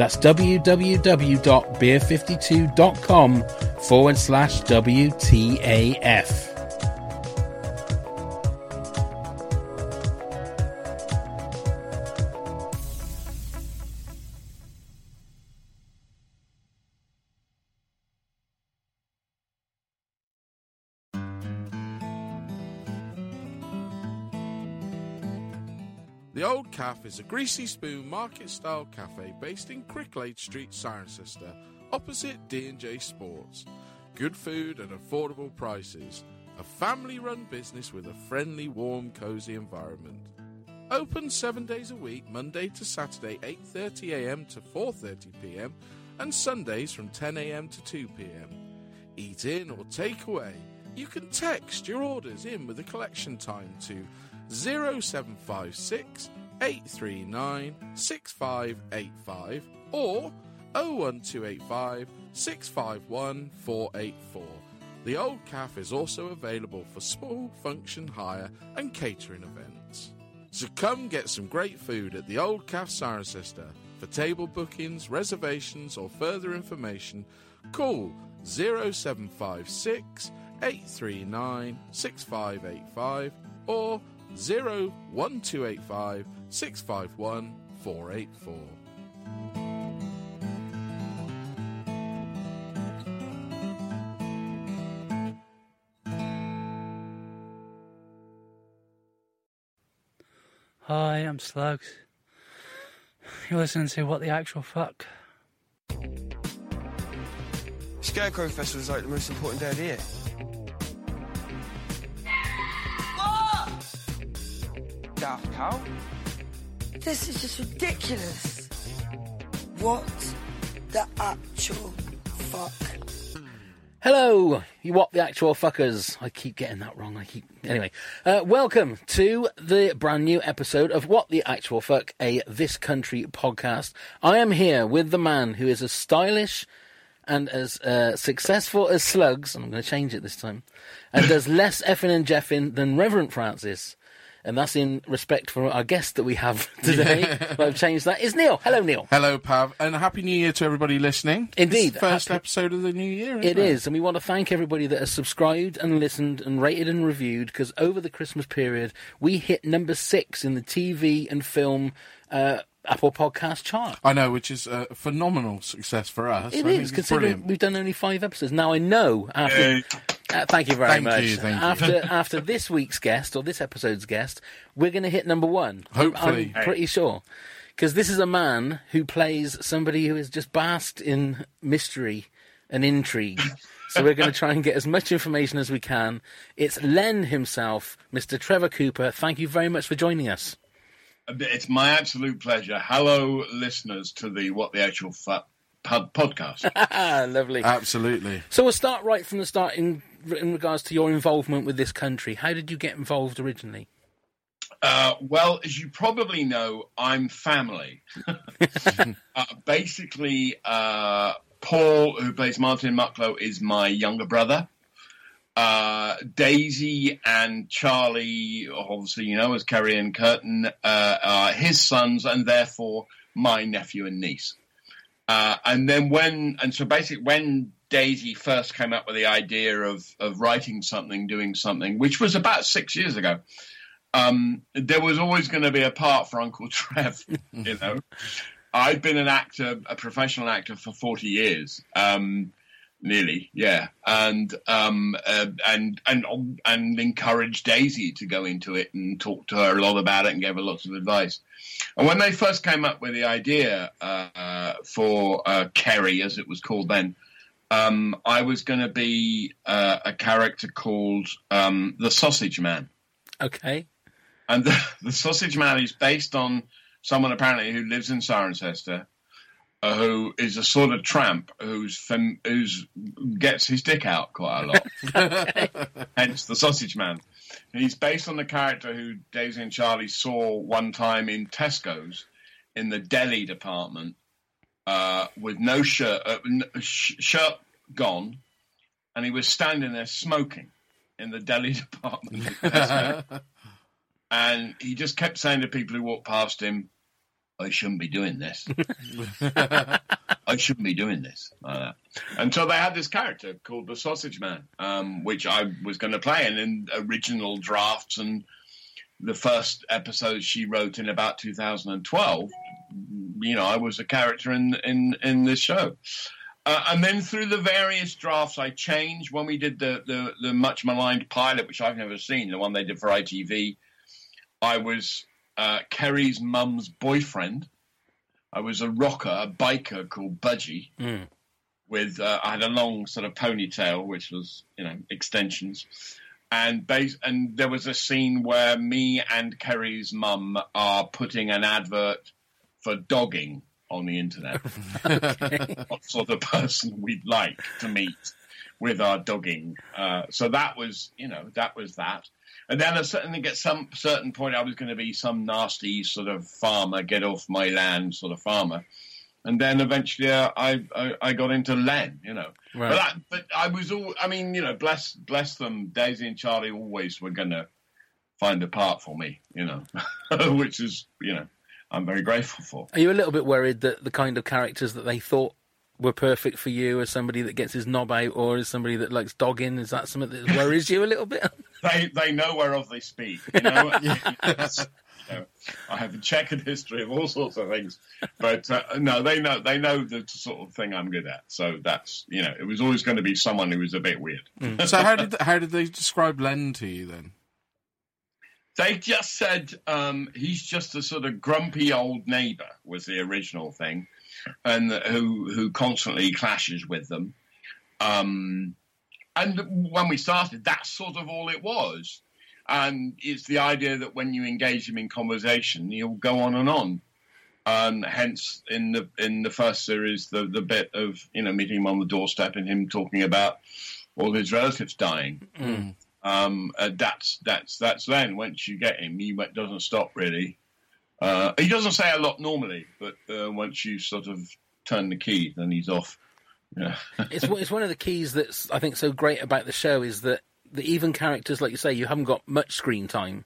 That's www.beer52.com forward slash WTAF. Calf is a greasy spoon market style cafe based in Cricklade Street, Cirencester, opposite D&J Sports. Good food and affordable prices. A family run business with a friendly, warm, cozy environment. Open 7 days a week, Monday to Saturday 8:30 a.m. to 4:30 p.m. and Sundays from 10 a.m. to 2 p.m. Eat in or take away. You can text your orders in with a collection time to 0756 839 6585 or 01285 651 484. The Old Calf is also available for small function hire and catering events. So come get some great food at the Old Calf Cirencester. For table bookings, reservations, or further information, call 0756 839 6585 or 01285 651 484. Hi, I'm Slugs. You're listening to What the Actual Fuck. Scarecrow Festival is like the most important day of the year. Daft Cow? This is just ridiculous. What the actual fuck? Hello, you what the actual fuckers? I keep getting that wrong. I keep anyway. Uh, welcome to the brand new episode of What the Actual Fuck, a This Country podcast. I am here with the man who is as stylish and as uh, successful as Slugs. I'm going to change it this time, and does less effing and jeffing than Reverend Francis. And that's in respect for our guest that we have today. I've changed that. Is Neil? Hello, Neil. Hello, Pav, and Happy New Year to everybody listening. Indeed. It's the first Happy- episode of the new year. It isn't is, and we want to thank everybody that has subscribed and listened and rated and reviewed because over the Christmas period we hit number six in the TV and film uh, Apple Podcast chart. I know, which is a phenomenal success for us. It I is it's considering brilliant. we've done only five episodes. Now I know after. Uh, thank you very Thank much. you, thank you. after after this week's guest or this episode's guest, we're going to hit number one. Hopefully. I'm pretty sure because this is a man who plays somebody who is just basked in mystery and intrigue. So we're going to try and get as much information as we can. It's Len himself, Mr. Trevor Cooper. Thank you very much for joining us. It's my absolute pleasure. Hello, listeners to the What the Actual Fuck pod- podcast. Lovely. Absolutely. So we'll start right from the start in in regards to your involvement with this country. How did you get involved originally? Uh, well, as you probably know, I'm family. uh, basically, uh, Paul, who plays Martin Mucklow, is my younger brother. Uh, Daisy and Charlie, obviously, you know, as Kerry and Kurtan, uh, are his sons, and therefore my nephew and niece. Uh, and then when, and so basically, when Daisy first came up with the idea of of writing something, doing something, which was about six years ago, um, there was always going to be a part for Uncle Trev. You know, I'd been an actor, a professional actor for forty years, um, nearly, yeah, and um, uh, and and and encouraged Daisy to go into it and talk to her a lot about it and gave her lots of advice. And when they first came up with the idea uh, for uh, Kerry, as it was called then, um, I was going to be uh, a character called um, the Sausage Man. Okay. And the, the Sausage Man is based on someone apparently who lives in Cirencester, who is a sort of tramp who's fem- who's gets his dick out quite a lot. Hence the Sausage Man. He's based on the character who Daisy and Charlie saw one time in Tesco's in the deli department uh, with no shirt, uh, n- sh- shirt gone, and he was standing there smoking in the deli department. at Tesco. and he just kept saying to people who walked past him, "I shouldn't be doing this. I shouldn't be doing this." Like that. And so they had this character called the Sausage Man, um, which I was going to play, and in original drafts and the first episode she wrote in about 2012. You know, I was a character in in in this show. Uh, and then through the various drafts, I changed. When we did the, the, the much maligned pilot, which I've never seen, the one they did for ITV, I was uh, Kerry's mum's boyfriend. I was a rocker, a biker called Budgie. Mm. With uh, I had a long sort of ponytail, which was you know extensions, and base, and there was a scene where me and Kerry's mum are putting an advert for dogging on the internet. what sort of person we'd like to meet with our dogging. Uh, so that was, you know, that was that. And then I certainly at some certain point, I was going to be some nasty sort of farmer, get off my land sort of farmer. And then eventually, uh, I, I I got into Len, you know. Right. But I, but I was all, I mean, you know, bless bless them. Daisy and Charlie always were going to find a part for me, you know, which is, you know, I'm very grateful for. Are you a little bit worried that the kind of characters that they thought were perfect for you as somebody that gets his knob out or as somebody that likes dogging? Is that something that worries you a little bit? they they know whereof they speak. You know? Yes. You know, I have a checkered history of all sorts of things, but uh, no, they know they know the sort of thing I'm good at. So that's you know, it was always going to be someone who was a bit weird. so how did how did they describe Len to you then? They just said um, he's just a sort of grumpy old neighbour was the original thing, and who who constantly clashes with them. Um, and when we started, that's sort of all it was. And it's the idea that when you engage him in conversation, he'll go on and on. And hence, in the in the first series, the the bit of you know meeting him on the doorstep and him talking about all his relatives dying. Um, uh, that's that's that's then once you get him, he doesn't stop really. Uh, he doesn't say a lot normally, but uh, once you sort of turn the key, then he's off. Yeah. it's one- it's one of the keys that's I think so great about the show is that the even characters, like you say, you haven't got much screen time,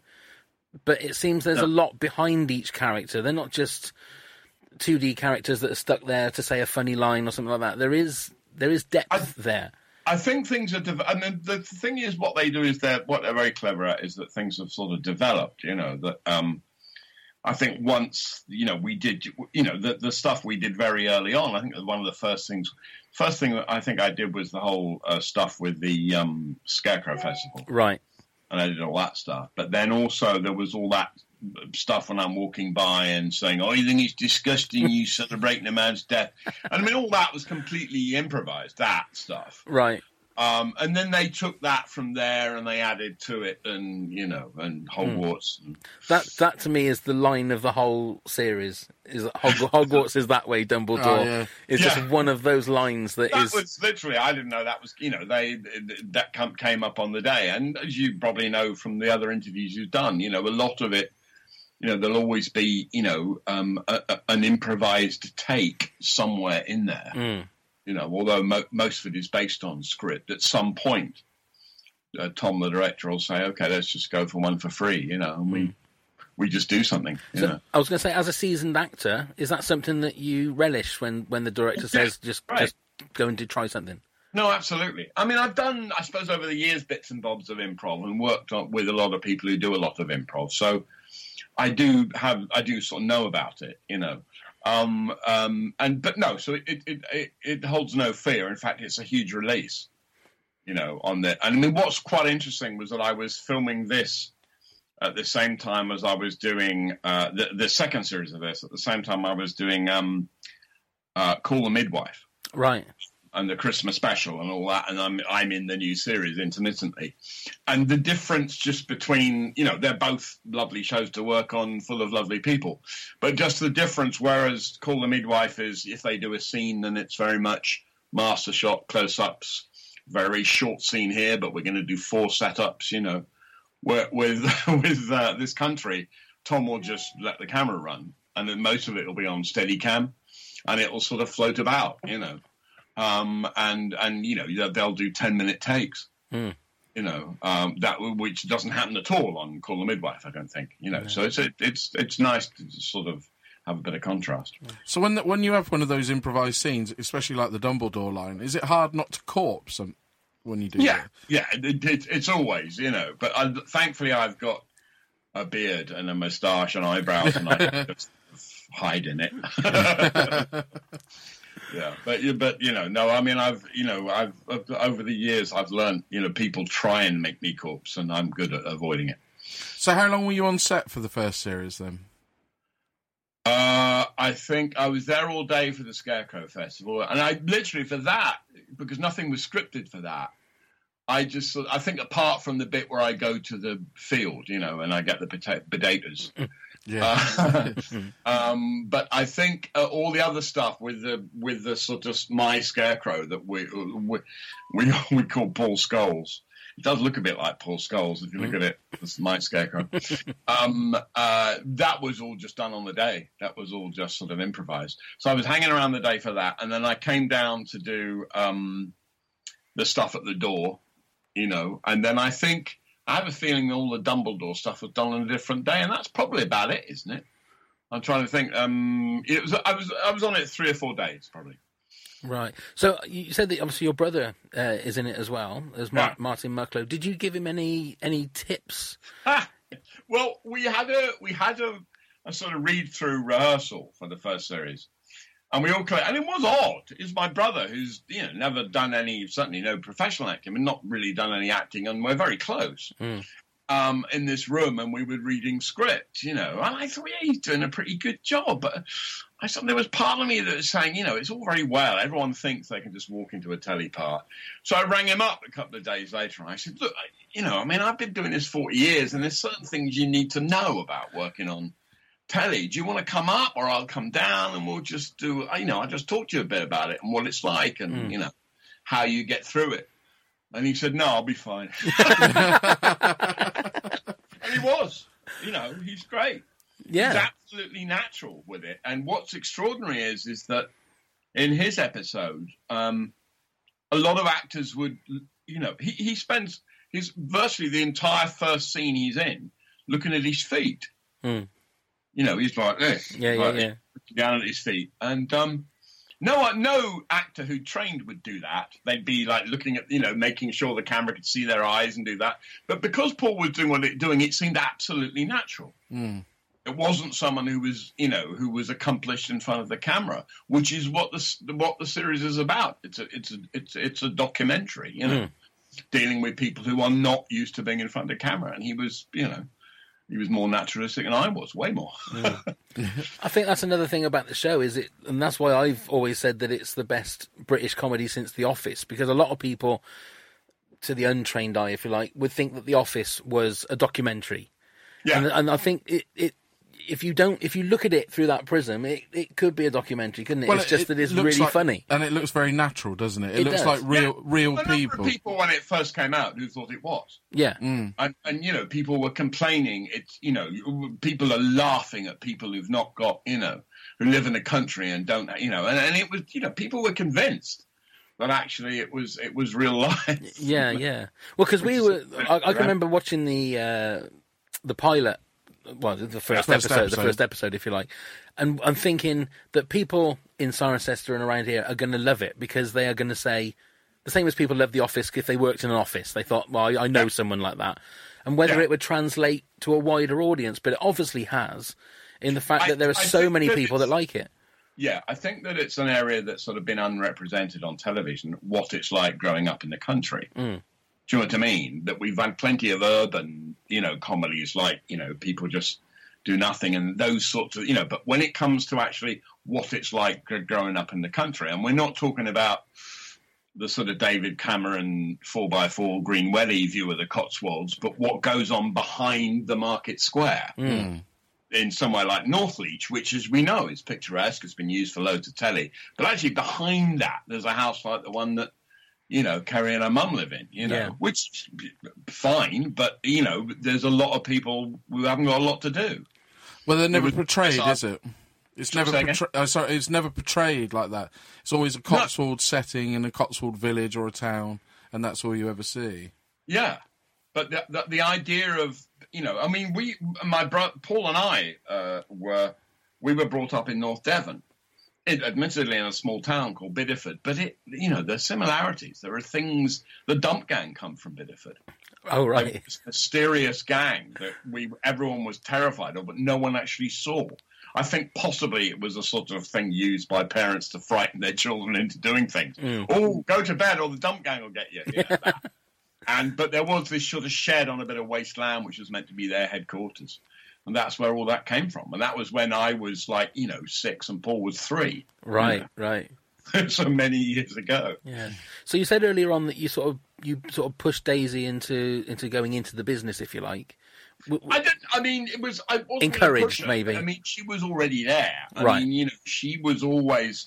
but it seems there's a lot behind each character. They're not just 2D characters that are stuck there to say a funny line or something like that. There is there is depth there. I think things are, de- and the, the thing is, what they do is they're what they're very clever at is that things have sort of developed. You know that um, I think once you know we did, you know, the the stuff we did very early on. I think one of the first things, first thing that I think I did was the whole uh, stuff with the um, Scarecrow Festival, Right. and I did all that stuff. But then also there was all that stuff when I'm walking by and saying, "Oh, you think it's disgusting? You celebrating a man's death?" And I mean, all that was completely improvised. That stuff. Right. Um, and then they took that from there and they added to it, and you know, and Hogwarts. And, That that to me is the line of the whole series. Is that Hog- Hogwarts is that way, Dumbledore. Oh, yeah. It's Yeah. just one of those lines that that is was literally, I didn't know that was, you know, they that come- came up on the day, and as you probably know from the other interviews you've done, you know, a lot of it, you know, there'll always be, you know, um, a, a, an improvised take somewhere in there. Mm. You know, although mo- most of it is based on script, at some point, uh, Tom, the director, will say, "Okay, let's just go for one for free," you know, and we we just do something. You So, know? I was going to say, as a seasoned actor, is that something that you relish when, when the director says just right. just go and do try something? No, absolutely. I mean, I've done, I suppose, over the years, bits and bobs of improv and worked on, with a lot of people who do a lot of improv. So I do have I do sort of know about it, you know. Um, um, and but no, so it, it it it holds no fear. In fact, it's a huge release, you know. On the and I mean, what's quite interesting was that I was filming this at the same time as I was doing uh, the the second series of this. At the same time, I was doing um, uh, Call the Midwife Right. And the Christmas special and all that, and I'm I'm in the new series intermittently, and the difference just between you know they're both lovely shows to work on, full of lovely people, but just the difference. Whereas Call the Midwife is if they do a scene, then it's very much master shot, close ups, very short scene here, but we're going to do four setups, you know. With with uh, this country, Tom will just let the camera run, and then most of it will be on steady cam, and it will sort of float about, you know um, and and you know they'll- do ten minute takes. Hmm. You know um, that which doesn't happen at all on Call the Midwife. I don't think. You know, so it's it's it's nice to sort of have a bit of contrast. So when when you have one of those improvised scenes, especially like the Dumbledore line, is it hard not to corpse them when you do Yeah, that? yeah, it, it, it's always you know. But I, thankfully, I've got a beard and a moustache and eyebrows, and I can just hide in it. yeah, but you- but you know, no, I mean, I've you know, I've I've- over the years, I've learned you know, people try and make me corpse, and I'm good at avoiding it. So how long were you on set for the first series then? Uh, I think I was there all day for the Scarecrow Festival, and I literally for that because nothing was scripted for that. I just, I think apart from the bit where I go to the field, you know, and I get the pota- potatoes. Yeah. Uh, um, but I think uh, all the other stuff with the with the sort of my scarecrow that we we we, we call Paul Scholes. It does look a bit like Paul Scholes if you look at it. It's my scarecrow. um, uh, that was all just done on the day. That was all just sort of improvised. So I was hanging around the day for that, and then I came down to do um, the stuff at the door, you know, and then I think. I have a feeling all the Dumbledore stuff was done on a different day, and that's probably about it, isn't it? I'm trying to think. Um, it was I was I was on it three or four days, probably. Right. So you said that obviously your brother uh, is in it as well as Mar- Yeah. Martin Mucklow. Did you give him any any tips? Ah, well, we had a we had a, a sort of read through rehearsal for the first series, and we all and it was odd. It's my brother who's you know never done any certainly no professional acting and not really done any acting, and we're very close. Mm. Um, in this room, and we were reading script, you know, and I thought, yeah, he's doing a pretty good job. But I thought there was part of me that was saying, you know, it's all very well. Everyone thinks they can just walk into a telly part. So I rang him up a couple of days later and I said, look, I- you know, I mean, I've been doing this 40 years and there's certain things you need to know about working on telly. Do you want to come up or I'll come down and we'll just do, you know, I'll just talk to you a bit about it and what it's like and, you know, how you get through it. And he said, no, I'll be fine. and he was, you know, he's great he's Yeah. absolutely natural with it. And what's extraordinary is is that in his episode, um, a lot of actors would, you know, he, he spends his virtually the entire first scene he's in looking at his feet. Hmm. You know, he's like this, Yeah, yeah, like, yeah. down at his feet, and um, no, no actor who trained would do that. They'd be like looking at, you know, making sure the camera could see their eyes and do that. But because Paul was doing what it doing, it seemed absolutely natural. It wasn't someone who was, you know, who was accomplished in front of the camera, which is what the what the series is about. It's a it's a it's it's a documentary, you know, dealing with people who are not used to being in front of the camera. And he was, you know, he was more naturalistic than I was, way more. I think that's another thing about the show is it, and that's why I've always said that it's the best British comedy since The Office because a lot of people, to the untrained eye, if you like, would think that The Office was a documentary, yeah, and, and I think it, it. If you don't, if you look at it through that prism, it, it could be a documentary, couldn't it? Well, it's just that it's looks really like- funny. and it looks very natural, doesn't it? It, It looks does. like real, Yeah. real A number of people. people when it first came out who thought it was. Yeah, and, and you know people were complaining it's you know people are laughing at people who've not got you know who live in the country and don't you know and, and it was you know people were convinced that actually it was it was real life yeah, yeah. Well, because we were, I, I can remember watching the uh, the pilot, well, the first, First episode, the first episode, if you like, and I'm thinking that people in Cirencester and around here are going to love it because they are going to say the same as people love The Office if they worked in an office. They thought, well, I, I know someone like that. and whether Yeah. it would translate to a wider audience. But it obviously has, in the fact I- that there are I so many people that like it. Yeah, I think that it's an area that's sort of been unrepresented on television, what it's like growing up in the country. Mm. Do you know what I mean? That we've had plenty of urban, you know, comedies like, you know, people just do nothing and those sorts of, you know, but when it comes to actually what it's like growing up in the country, and we're not talking about the sort of David Cameron 4x4 Green Welly view of the Cotswolds, but what goes on behind the market square hmm. in somewhere like Northleach, which, as we know, is picturesque. It's been used for loads of telly. But actually, behind that, there's a house like the one that, you know, Kerry and her mum live in, you know, Yeah. which fine, but, you know, there's a lot of people who haven't got a lot to do. Well, they're never was- portrayed, I- is it? It's never portray- oh, sorry, it's never portrayed like that. It's always a Cotswold setting in a Cotswold village or a town, and that's all you ever see. Yeah, but the, the, the idea of you know, I mean, we, my brother Paul and I uh, were we were brought up in North Devon, it, admittedly in a small town called Bideford, but it you know there's similarities. There are things. The Dump Gang come from Bideford. Oh right, This mysterious gang that we everyone was terrified of, but no one actually saw. I think possibly it was a sort of thing used by parents to frighten their children into doing things. Mm. Oh, go to bed, or the dump gang will get you. you know. And but there was this sort of shed on a bit of wasteland, which was meant to be their headquarters, and that's where all that came from. And that was when I was like, you know, six, and Paul was three. right, right. so many years ago. Yeah. So you said earlier on that you sort of you sort of pushed Daisy into into going into the business, if you like. I didn't. I mean, it was. I wasn't Encouraged, gonna push her. maybe. I mean, she was already there. I Right. mean, you know, she was always,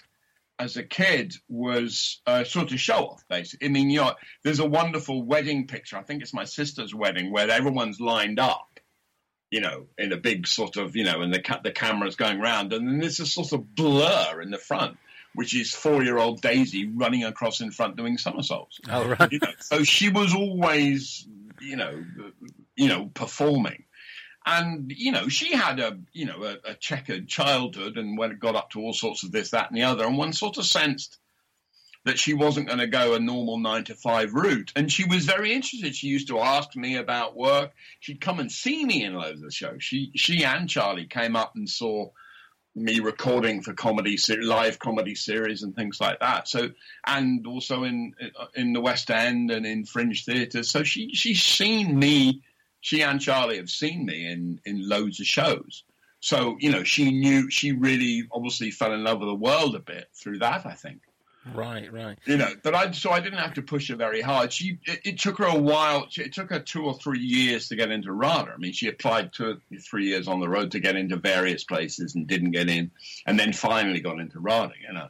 as a kid, was uh, sort of show off. Basically, I mean, you know, there's a wonderful wedding picture. I think it's my sister's wedding where everyone's lined up. You know, in a big sort of, you know, and the ca- the camera's going round, and then there's a sort of blur in the front, which is four-year-old Daisy running across in front doing somersaults Oh right. you know, so she was always, you know, you know, performing. And you know, she had a you know a, a checkered childhood, and when it got up to all sorts of this, that, and the other, and one sort of sensed that she wasn't going to go a normal nine to five route. And she was very interested. She used to ask me about work. She'd come and see me in loads of shows. She she and Charlie came up and saw me recording for comedy live comedy series and things like that. So and also in in the West End and in fringe theatres. So she she's seen me. She and Charlie have seen me in in loads of shows. So you know she knew she really obviously fell in love with the world a bit through that. I think Right, right. you know but i so i didn't have to push her very hard she it, it took her a while she, it took her two or three years to get into RADA. i mean she applied two or three years on the road to get into various places and didn't get in and then finally got into RADA, you know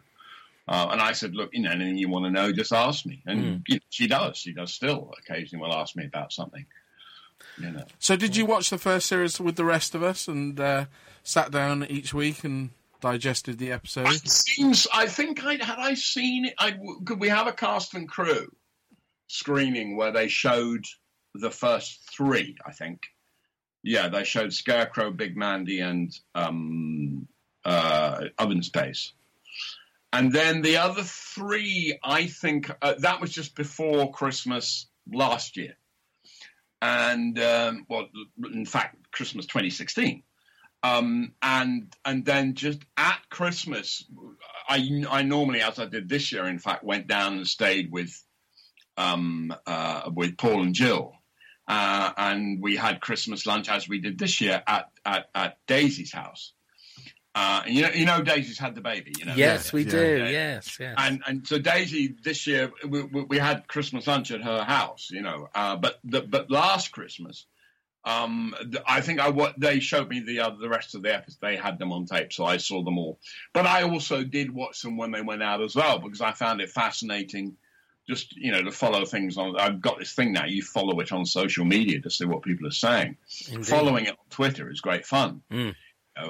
uh, and I said, look, you know, anything you want to know, just ask me. And you know, she does. She does still occasionally will ask me about something. You know. So, did you watch the first series with the rest of us and uh, sat down each week and digested the episode? Seems. I think I had I seen it. I could we have a cast and crew screening where they showed the first three. I think. Yeah, they showed Scarecrow, Big Mandy, and um, uh, Oven Space. And then the other three, I think uh, that was just before Christmas last year. And, um, well, in fact, Christmas 2016 um, and and then just at Christmas, I I normally, as I did this year, in fact, went down and stayed with um, uh, with Paul and Jill, uh, and we had Christmas lunch as we did this year at at, at Daisy's house. Uh, and you know, you know, Daisy's had the baby. You know, Yes, we do. yeah. Yes, yes. and and so Daisy this year we, we, we had Christmas lunch at her house, you know. Uh, but the, but last Christmas, um, I think I what they showed me the other the rest of the episodes. They had them on tape, so I saw them all. But I also did watch them when they went out as well because I found it fascinating. Just you know to follow things on. I've got this thing now. You follow it on social media to see what people are saying. Following it on Twitter is great fun. Mm.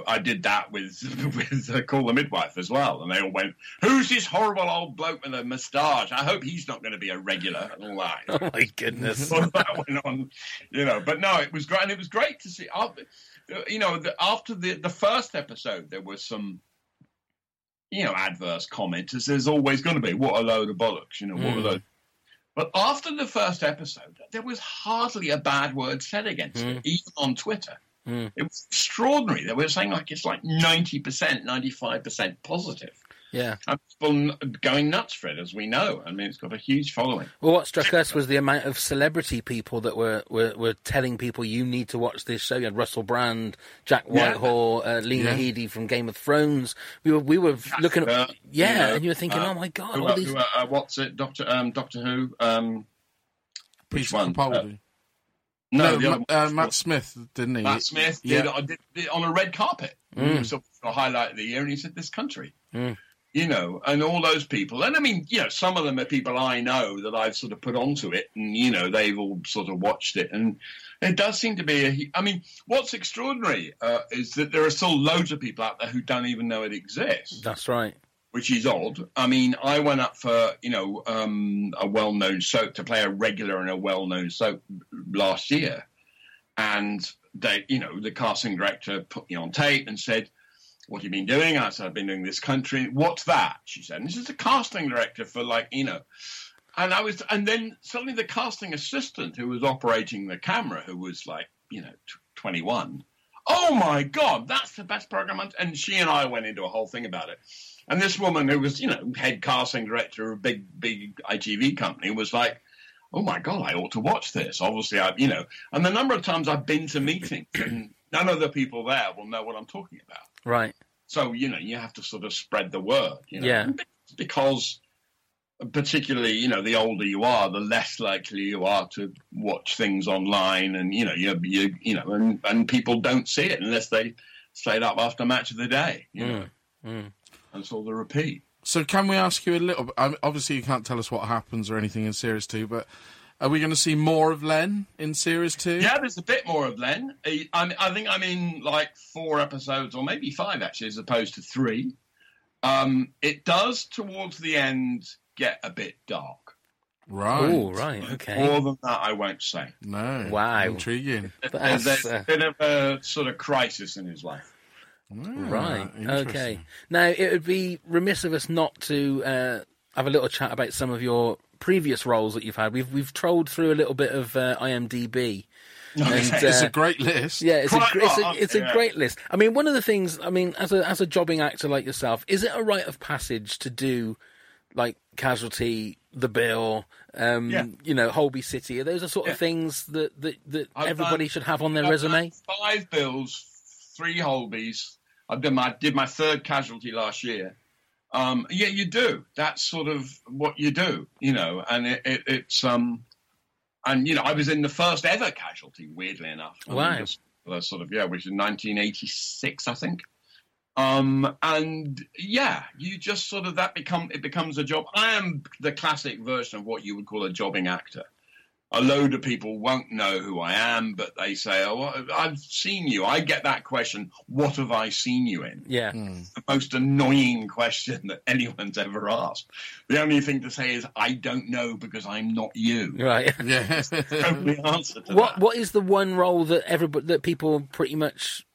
I did that with with uh, Call the Midwife as well, and they all went, "Who's this horrible old bloke with a moustache? I hope he's not going to be a regular." And all that. oh my goodness. That went on, you know. But no, it was great, and it was great to see. After, you know, the, after the the first episode, there was some, you know, adverse comments, as there's always going to be. What a load of bollocks, you know. What a Mm. load. But after the first episode, there was hardly a bad word said against it, even on Twitter. It was extraordinary. They were saying like it's like ninety percent, ninety-five percent positive. Yeah. And people going nuts for it, as we know. I mean, it's got a huge following. Well, what struck us was the amount of celebrity people that were, were, were telling people you need to watch this show. You had Russell Brand, Jack Yeah. Whitehall, uh, Lena Yeah. Headey from Game of Thrones. We were we were looking at Uh, yeah, you know, and you were thinking, uh, oh my god, Who, all these who, uh, uh, what's it? Doctor um, Doctor Who? Um, which one? Capaldi. No, no, other uh. Matt Smith, didn't he? Matt Smith Yeah. did, uh, did, did on a red carpet. Mm. So a highlight of the year, and he said, "This country." Mm. You know, and all those people, and I mean, you know, some of them are people I know that I've sort of put onto it, and you know, they've all sort of watched it, and it does seem to be. A, I mean, what's extraordinary uh, is that there are still loads of people out there who don't even know it exists That's right. Which is odd. I mean, I went up for you know um, a well-known soap to play a regular in a well-known soap last year, and they, you know, the casting director put me on tape and said, "What have you been doing?" I said, "I've been doing this country." What's that? She said, "This is the casting director for like you know." And I was, and then suddenly the casting assistant who was operating the camera, who was like, you know, t- 21. Oh my God, that's the best program. And she and I went into a whole thing about it. And this woman who was, you know, head casting director of a big, big ITV company was like, oh my God, I ought to watch this. Obviously, I, you know, and the number of times I've been to meetings and none of the people there will know what I'm talking about. Right. So, you know, you have to sort of spread the word, you know, Yeah. because particularly, you know, the older you are, the less likely you are to watch things online and, you know, you, you, you know, and, and people don't see it unless they stayed up after match of the day, you know, mm. And saw the repeat. So can we ask you a little? bit- Obviously, you can't tell us what happens or anything in series two, but are we going to see more of Len in series two? Yeah, there's a bit more of Len. I, I'm- I think I'm in like four episodes, or maybe five actually, as opposed to three. Um, it does towards the end get a bit dark. Right. Oh, right. Okay. More than that, I won't say. No. Wow. Intriguing. There's, That's, there's uh, a bit of a sort of crisis in his life. Right. Okay. Now it would be remiss of us not to uh, have a little chat about some of your previous roles that you've had. We've we've trolled through a little bit of uh, IMDb. And, It's uh, a great list. yeah, it's a, Quite gr- it's a lot, it's a great list. I mean, one of the things. I mean, as a as a jobbing actor like yourself, is it a rite of passage to do like Casualty, The Bill, um, Yeah. you know, Holby City? Are those the sort Yeah. of things that that, that I've everybody done- should have on their I've resume? Five bills, three Holbys. I've done my did my third casualty last year. Um, yeah, you do. That's sort of what you do, you know. And it, it, it's um, and you know, I was in the first ever casualty. Weirdly enough, Wow. just- uh, sort of yeah, which is 1986, I think. Um, and yeah, you just sort of that become it becomes a job. I am the classic version of what you would call a jobbing actor a load of people won't know who I am, but they say, "Oh, I've seen you." I get that question, "What have I seen you in?" Yeah. Hmm. The most annoying question that anyone's ever asked. The only thing to say is, "I don't know because I'm not you." Right. Yeah. Only answer to What that. what is the one role that everybody that people pretty much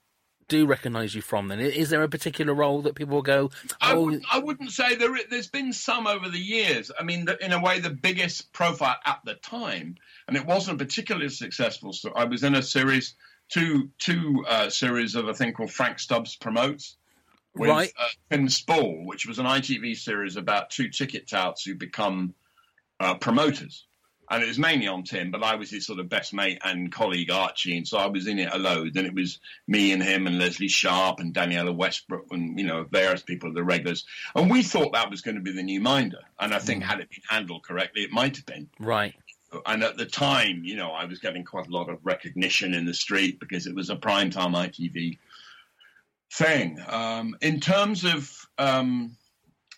do recognise you from? Then is there a particular role that people go, I, oh, wouldn't, I wouldn't say there. There's been some over the years. I mean, the, in a way, the biggest profile at the time, and it wasn't a particularly successful. So I was in a series, two two uh, series of a thing called Frank Stubbs promotes. With, Right. Uh, Tim Spall, which was an ITV series about two ticket touts who become uh, promoters. And it was mainly on Tim, but I was his sort of best mate and colleague Archie, and so I was in it a load. And it was me and him and Lesley Sharp and Daniela Westbrook and you know various people, the regulars. And we thought that was going to be the new Minder. And I think had it been handled correctly, it might have been. right, And at the time, you know, I was getting quite a lot of recognition in the street because it was a primetime ITV thing. Um, in terms of, um,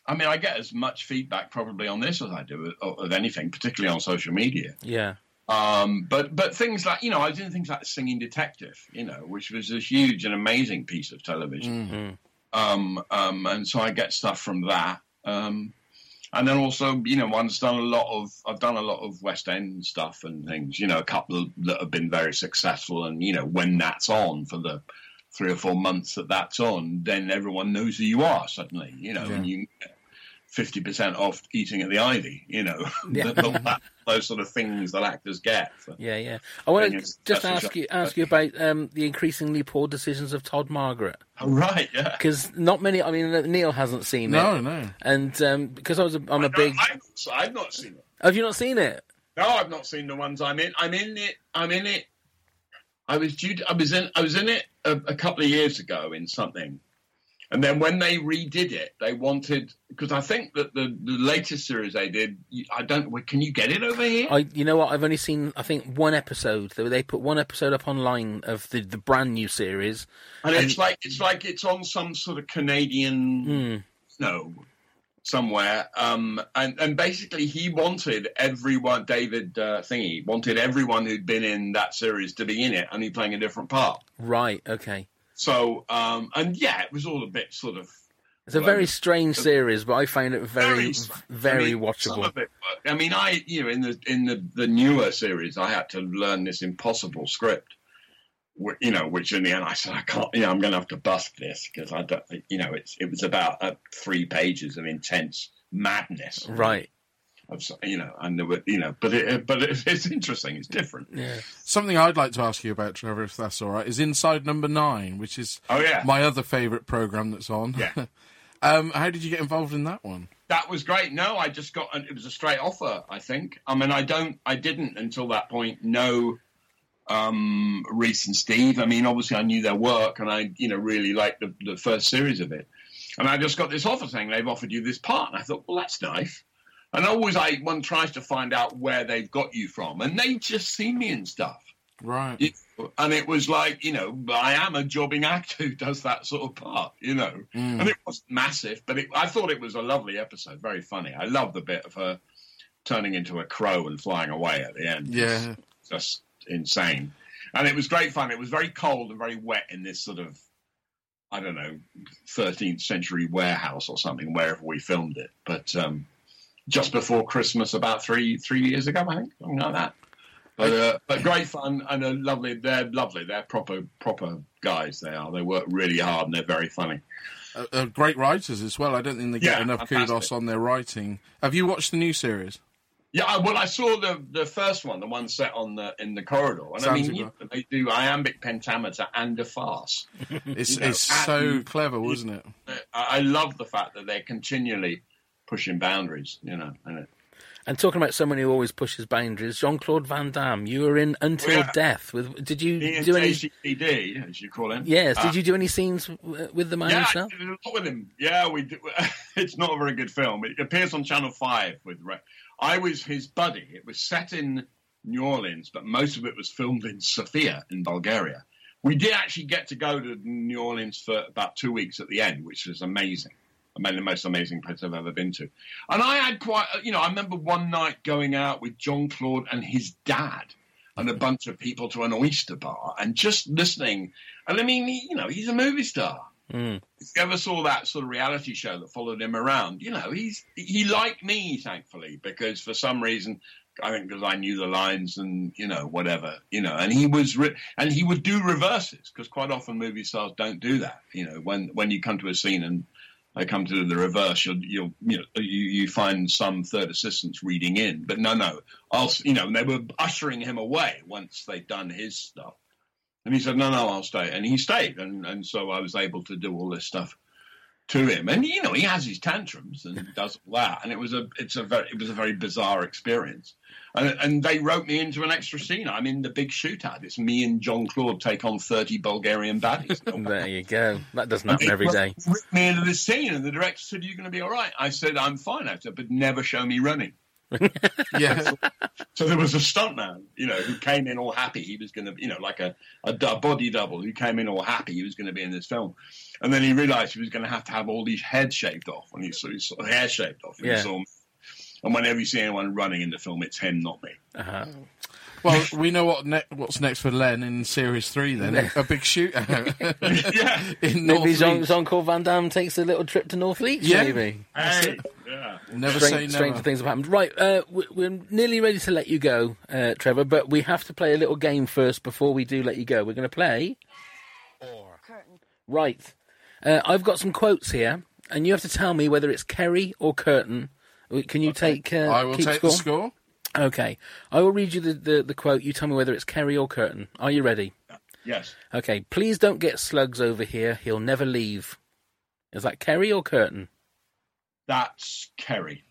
I mean, I get as much feedback probably on this as I do of, anything, particularly on social media. yeah, Um, but but things like you know, I was in things like Singing Detective, you know, which was a huge and amazing piece of television. Mhm. Um, um, and so I get stuff from that. Um, and then also, you know, one's done a lot of I've done a lot of West End stuff and things. You know, a couple that have been very successful. And you know, when that's on for the three or four months that that's on, then everyone knows who you are suddenly. You know, and you fifty percent off eating at the Ivy. You know, Yeah. The- the- those sort of things that actors get. for- Yeah, yeah. I want to just ask exactly- you ask you about um, the increasingly poor decisions of Todd Margaret Oh, right, yeah. because not many. I mean, Neil hasn't seen No, it. no. No. And um, because I was, a, I'm a big. I've, I've not seen it. Have you not seen it? No, I've not seen the ones I'm in. I'm in it. I'm in it. I was due. To, I was in. I was in it a, a couple of years ago in something, and then when they redid it, they wanted because I think that the, the latest series they did, I don't. Can you get it over here? I, you know what? I've only seen, I think, one episode. They, they put one episode up online of the, the brand new series. and it's like it's like it's on some sort of Canadian. Mm. No. Somewhere, um, and and basically he wanted everyone. David uh, Thingy wanted everyone who'd been in that series to be in it, only playing a different part. Right. Okay. So, um, and yeah, it was all a bit sort of It's a Well, very strange series, but I find it very, strange. very I mean, watchable. it, I mean, I you know in the in the the newer series, I had to learn this impossible script. You know, which in the end I said I can't. You know, I'm going to have to bust this because I don't. You know, it's it was about uh, three pages of intense madness. Right. Of, you know, and there were you know, but it but it, it's interesting. It's different. Yeah. Something I'd like to ask you about, Trevor, if that's all right, is Inside Number Nine, which is Oh yeah, my other favourite program that's on. Yeah. um, how did you get involved in that one? That was great. No, I just got it was a straight offer. I think. I mean, I don't. I didn't until that point know um, Reece and Steve. I mean, obviously, I knew their work, and I, you know, really liked the, the first series of it. And I just got this offer saying they've offered you this part, and I thought, well, that's nice. And always, I one tries to find out where they've got you from, and they just see me and stuff. Right. You- And it was like, you know, I am a jobbing actor who does that sort of part, you know. Mm. And it was massive, but it, I thought it was a lovely episode, very funny. I love the bit of her turning into a crow and flying away at the end. Yeah. Just insane. And it was great fun. It was very cold and very wet in this sort of, I don't know, 13th century warehouse or something, wherever we filmed it. But um, just before Christmas, about three three years ago, I think, something like that. But uh, but great fun and a lovely. They're lovely. They're proper proper guys. They are. They work really hard and they're very funny. Uh, uh, great writers as well. I don't think they get Yeah, enough fantastic. kudos on their writing. Have you watched the new series? Yeah, I- well, I saw the the first one, the one set on the in the corridor, and I mean, you they do iambic pentameter and a farce. It's You know, it's so clever, wasn't it? I, I love the fact that they're continually pushing boundaries. You know, and it, And talking about someone who always pushes boundaries, Jean Claude Van Damme. You were in Until yeah. Death. With did you Ian do any? JCD, as you call him. Yes. Uh, Did you do any scenes with the man yeah, himself? lot with him. Yeah, we. Do, it's not a very good film. It appears on Channel Five with. I was his buddy. It was set in New Orleans, but most of it was filmed in Sofia in Bulgaria. We did actually get to go to New Orleans for about two weeks at the end, which was amazing. I mean, the most amazing place I've ever been to. And I had quite, you know, I remember one night going out with John Claude and his dad and a bunch of people to an oyster bar and just listening. And I mean, you know, he's a movie star. Mm. If you ever saw that sort of reality show that followed him around, you know, he's he liked me, thankfully, because for some reason, I think because I knew the lines and you know whatever, you know, and he was re- and he would do reverses because quite often movie stars don't do that. You know, when when you come to a scene and they come to the reverse, you'll you'll you know you, you find some third assistants reading in, but no, no, I'll you know, they were ushering him away once they'd done his stuff. And he said, "No, no, I'll stay." And he stayed, and and so I was able to do all this stuff to him. And you know, he has his tantrums and does all that, and it was a it's a very it was a very bizarre experience. And, and they wrote me into an extra scene. I'm in the big shootout. It's me and John Claude take on thirty Bulgarian baddies. There you go. That doesn't happen every day. Ripped me into the scene, and the director said, "You're going to be all right." I said, "I'm fine." I said, "But never show me running." Yeah. So there was a stuntman, you know, who came in all happy. He was going to, you know, like a, a, du- body double who came in all happy. He was going to be in this film. And then he realized he was going to have to have all these heads shaved off when he saw, he saw hair shaved off. And, Yeah. saw and whenever you see anyone running in the film, it's him, not me. Uh-huh. Well, we know what ne- what's next for Len in series three. Then a big shootout yeah. in North Maybe Jean Leeds. Jean Claude Van Damme takes a little trip to Northleach. Yeah. Maybe. Hey. Yeah. Never say Strange, stranger never. things have happened. Right, uh, we- we're nearly ready to let you go, uh, Trevor, but we have to play a little game first before we do let you go. We're going to play. Or. Kurtan. Right. Uh, I've got some quotes here, and you have to tell me whether it's Kerry or Kurtan. Can you take? Uh, I will keep take score? the score. Okay, I will read you the, the, the quote. You tell me whether it's Kerry or Kurtan. Are you ready? Yes. Okay. Please don't get slugs over here. He'll never leave. Is that Kerry or Kurtan? That's Kerry.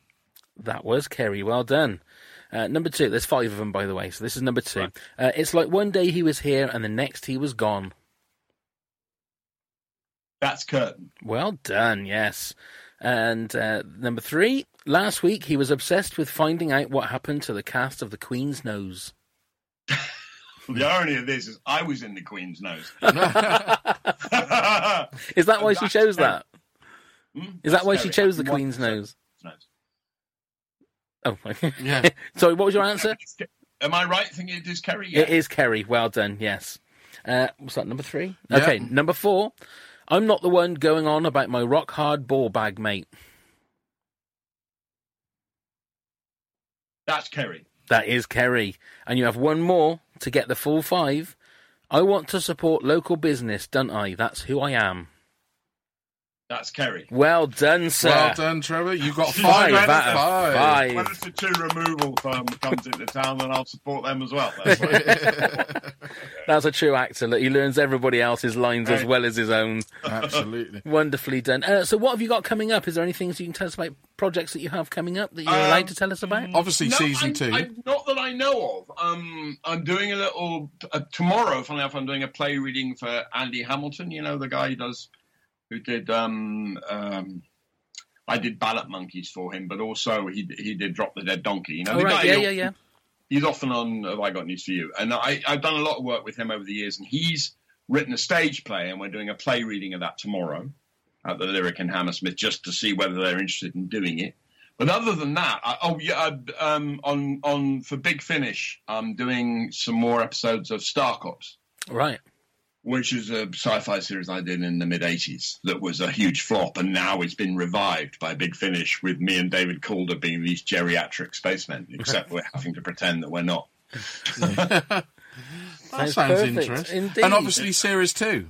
That was Kerry. Well done. Uh, number two. There's five of them, by the way. So this is number two. Uh, it's like one day he was here and the next he was gone. That's Kurtan. Well done. Yes. And uh, number three. Last week he was obsessed with finding out what happened to the cast of The Queen's Nose. The irony of this is I was in the Queen's nose. Is that why she chose that? Is that why she chose the Queen's nose? Nose. Oh, Yeah. sorry. What was your answer? Am I right thinking it is Kerry? It is Kerry. Well done. Yes. Uh, what's that? Number three. Yeah. Okay. Number four. I'm not the one going on about my rock hard ball bag, mate. That's Kerry. That is Kerry. And you have one more to get the full five. I want to support local business, don't I? That's who I am. That's Kerry. Well done, sir. Well done, Trevor. You've got Five five, out of five. five. When the two removal firm comes into town, then I'll support them as well. That's. That's a true actor. Look, he learns everybody else's lines as well as his own. Absolutely. Wonderfully done. Uh, so, what have you got coming up? Is there any things you can tell us about projects that you have coming up that you're Um, allowed to tell us about? Obviously, No, season I- two. I- not that I know of. Um, I'm doing a little uh, tomorrow. Funny enough, I'm doing a play reading for Andy Hamilton. You know the guy who does, who did. Um, um, I did Ballot Monkeys for him, but also he he did Drop the Dead Donkey. You know Oh, the right. guy. yeah, yeah, yeah. He's often on Have I Got News for You, and I, I've done a lot of work with him over the years, and he's written a stage play, and we're doing a play reading of that tomorrow at the Lyric in Hammersmith, just to see whether they're interested in doing it. But other than that, I, oh yeah, I, um, on on for Big Finish, I'm doing some more episodes of Star Cops, Right. Which is a sci-fi series I did in the mid '80s that was a huge flop, and now it's been revived by Big Finish with me and David Calder being these geriatric spacemen, except we're having to pretend that we're not. that Sounds sounds perfect, interesting. indeed. And obviously, series two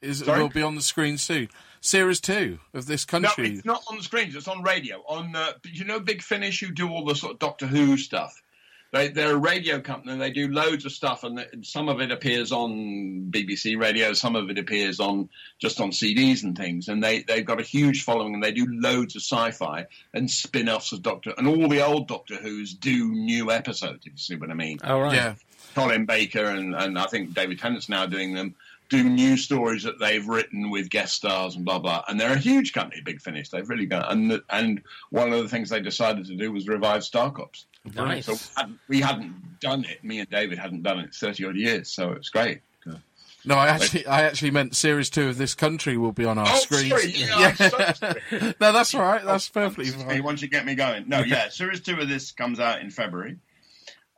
is Sorry? will be on the screen soon. Series two of this No, country. it's not on the screens. It's on radio. On uh, you know, Big Finish, who do all the sort of Doctor Who stuff. They, they're a radio company. and They do loads of stuff, and th- some of it appears on BBC radio. Some of it appears on just on CDs and things. And they they've got a huge following, and they do loads of sci-fi and spin-offs of Doctor. And all the old Doctor Who's do new episodes. If you see what I mean. All right. Yeah. Colin Baker and, and I think David Tennant's now doing them, do new stories that they've written with guest stars and blah blah. And they're a huge company, Big Finish. They've really got and and one of the things they decided to do was revive Star Cops. Nice. So we hadn't, we hadn't done it. Me and David hadn't done it thirty odd years, so it's great. No, I actually, I actually meant series two of this country will be on our Oh, screens. sorry, yeah, so no, that's all right. That's perfectly Hey, fine. once you get me going. No, yeah, series two of this comes out in February.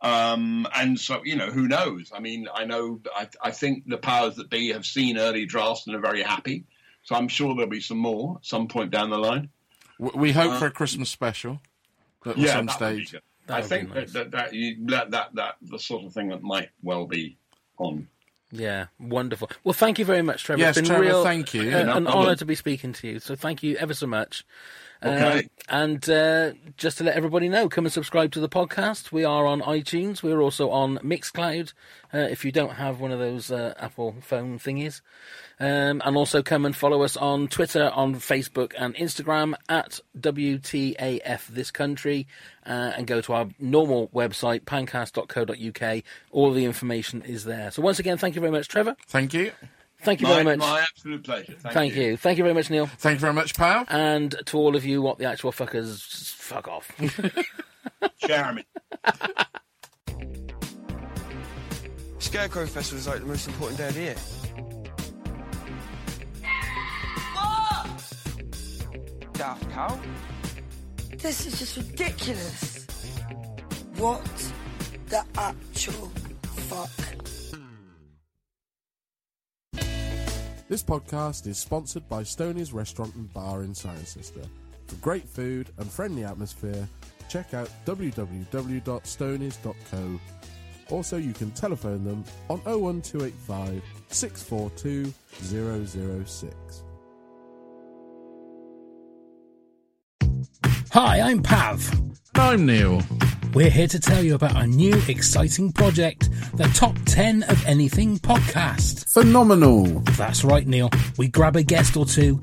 Um, and so, you know, who knows? I mean, I know, I, I think the powers that be have seen early drafts and are very happy. So I'm sure there'll be some more at some point down the line. W- We hope for a Christmas special at some that would be stage. Good. That I think nice. that, that, that, you, that, that, that, the sort of thing that might well be on. Yeah, wonderful. Well, thank you very much, Trevor. Yes, it's been Trevor, real, thank you. uh, an honour to be speaking to you. So thank you ever so much. Okay. Um, and uh, just to let everybody know, come and subscribe to the podcast. We are on iTunes. We're also on Mixcloud. Uh, if you don't have one of those uh, Apple phone thingies, um, and also come and follow us on Twitter, on Facebook, and Instagram at WTAF This Country, uh, and go to our normal website pancast.co.uk. All the information is there. So once again, thank you very much, Trevor. Thank you. Thank you My, very much. my absolute pleasure. Thank, Thank you. Thank you very much, Neil. Thank you very much, pal. And to all of you, what the actual fuckers, fuck off. Jeremy. Scarecrow Festival is like the most important day of the year. Daft Cow? This is just ridiculous. What the actual fuck? This podcast is sponsored by Stoney's Restaurant and Bar in Cirencester. For great food and friendly atmosphere, check out www.stoney's.co. Also, you can telephone them on 01285 642 006. Hi, I'm Pav. I'm Neil. We're here to tell you about our new exciting project, the Top 10 of Anything podcast. Phenomenal. That's right, Neil. We grab a guest or two,